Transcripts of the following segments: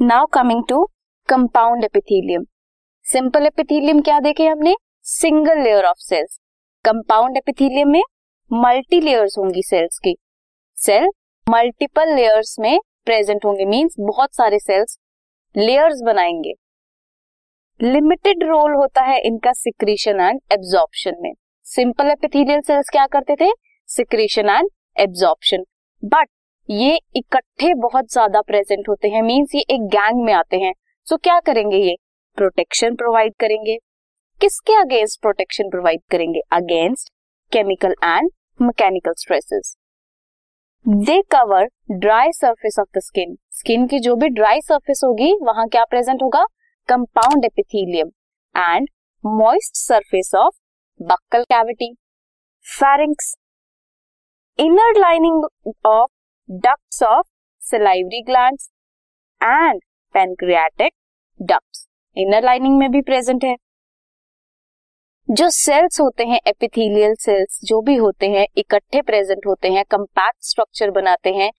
Now coming to compound epithelium simple epithelium क्या देखे हमने? Single layer of cells compound epithelium में multi layers होंगी सेल्स की. सेल मल्टीपल लेयर्स में प्रेजेंट होंगे मींस बहुत सारे सेल्स लेयर्स बनाएँगे. लिमिटेड रोल होता है इनका सिक्रीशन एंड एब्जॉर्प्शन में. सिंपल एपिथेलियल सेल्स क्या करते थे? सिक्रीशन एंड एब्जॉर्प्शन बट ये इकट्ठे बहुत ज़्यादा प्रेजेंट होते हैं मीन्स ये एक गैंग में आते हैं। सो क्या करेंगे ये? प्रोटेक्शन प्रोवाइड करेंगे। किसके अगेंस्ट प्रोटेक्शन प्रोवाइड करेंगे? Against chemical and mechanical stresses they cover dry surface of the skin skin की जो भी ड्राई सरफेस होगी, वहाँ क्या प्रेजेंट होगा? Compound epithelium and moist surface of buccal cavity pharynx inner lining of ducts of salivary glands and pancreatic ducts inner lining में भी present है। जो सेल्स होते हैं एपिथेलियल सेल्स जो भी होते हैं, इकट्ठे प्रेजेंट होते हैं कंपैक्ट स्ट्रक्चर बनाते हैं,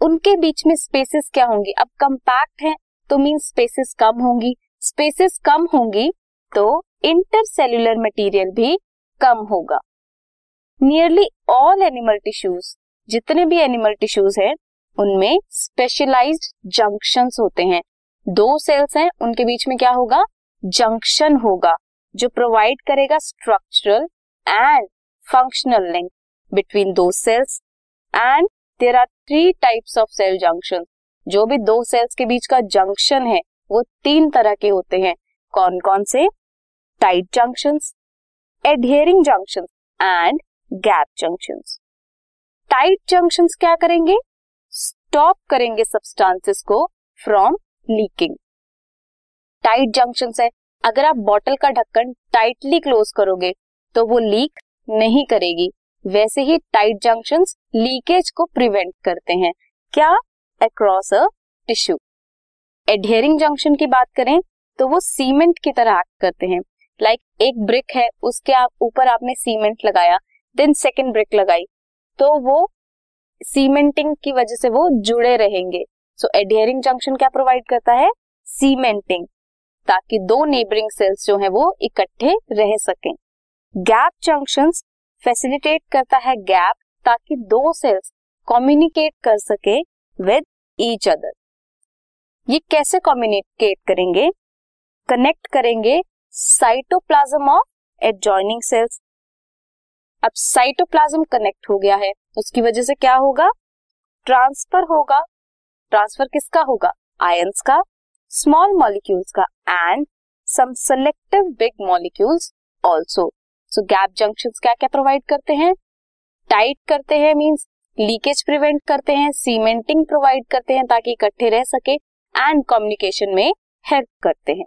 उनके बीच में स्पेसेस क्या होंगी? अब कंपैक्ट है तो मीन स्पेसेस कम होंगी। स्पेसेस कम होंगी तो इंटरसेल्यूलर मटेरियल भी कम होगा। नियरली ऑल एनिमल टिश्यूज जितने भी एनिमल टिश्यूज हैं, उनमें स्पेशलाइज्ड जंक्शन होते हैं। दो सेल्स हैं, उनके बीच में क्या होगा? जंक्शन होगा, जो प्रोवाइड करेगा structural and functional link between दो cells and there are three types of cell junction जो भी दो सेल्स के बीच का जंक्शन है, वो तीन तरह के होते हैं। कौन कौन से? Tight junction adhering junction and gap junction tight junction क्या करेंगे? स्टॉप करेंगे सब्सटेंसेस को फ्रॉम लीकिंग टाइट जंक्शन है। अगर आप बॉटल का ढक्कन टाइटली क्लोज करोगे तो वो लीक नहीं करेगी। वैसे ही टाइट जंक्शन लीकेज को प्रिवेंट करते हैं। क्या? Across a tissue adhering junction की बात करें तो वो सीमेंट की तरह एक्ट करते हैं। लाइक like एक ब्रिक है, उसके आप ऊपर आपने सीमेंट लगाया देन सेकेंड ब्रिक लगाई। तो वो सीमेंटिंग की वजह से वो जुड़े रहेंगे। सो एडियरिंग जंक्शन क्या प्रोवाइड करता है? सीमेंटिंग ताकि दो नेबरिंग सेल्स जो है वो इकट्ठे रह सकें। गैप जंक्शन फैसिलिटेट करता है गैप ताकि दो सेल्स कम्युनिकेट कर सके विद ईच अदर ये कैसे कम्युनिकेट करेंगे? कनेक्ट करेंगे साइटोप्लाज्म ऑफ़ एडजॉइनिंग सेल्स अब साइटोप्लाज्म कनेक्ट हो गया है। उसकी वजह से क्या होगा? ट्रांसफ़र होगा। ट्रांसफ़र किसका होगा? आयंस का स्मॉल मॉलिक्यूल्स का and some selective big molecules also so gap junctions क्या क्या प्रोवाइड करते हैं? टाइट करते हैं मींस लीकेज प्रिवेंट करते हैं सीमेंटिंग प्रोवाइड करते हैं ताकि इकट्ठे रह सके एंड कम्युनिकेशन में हेल्प करते हैं।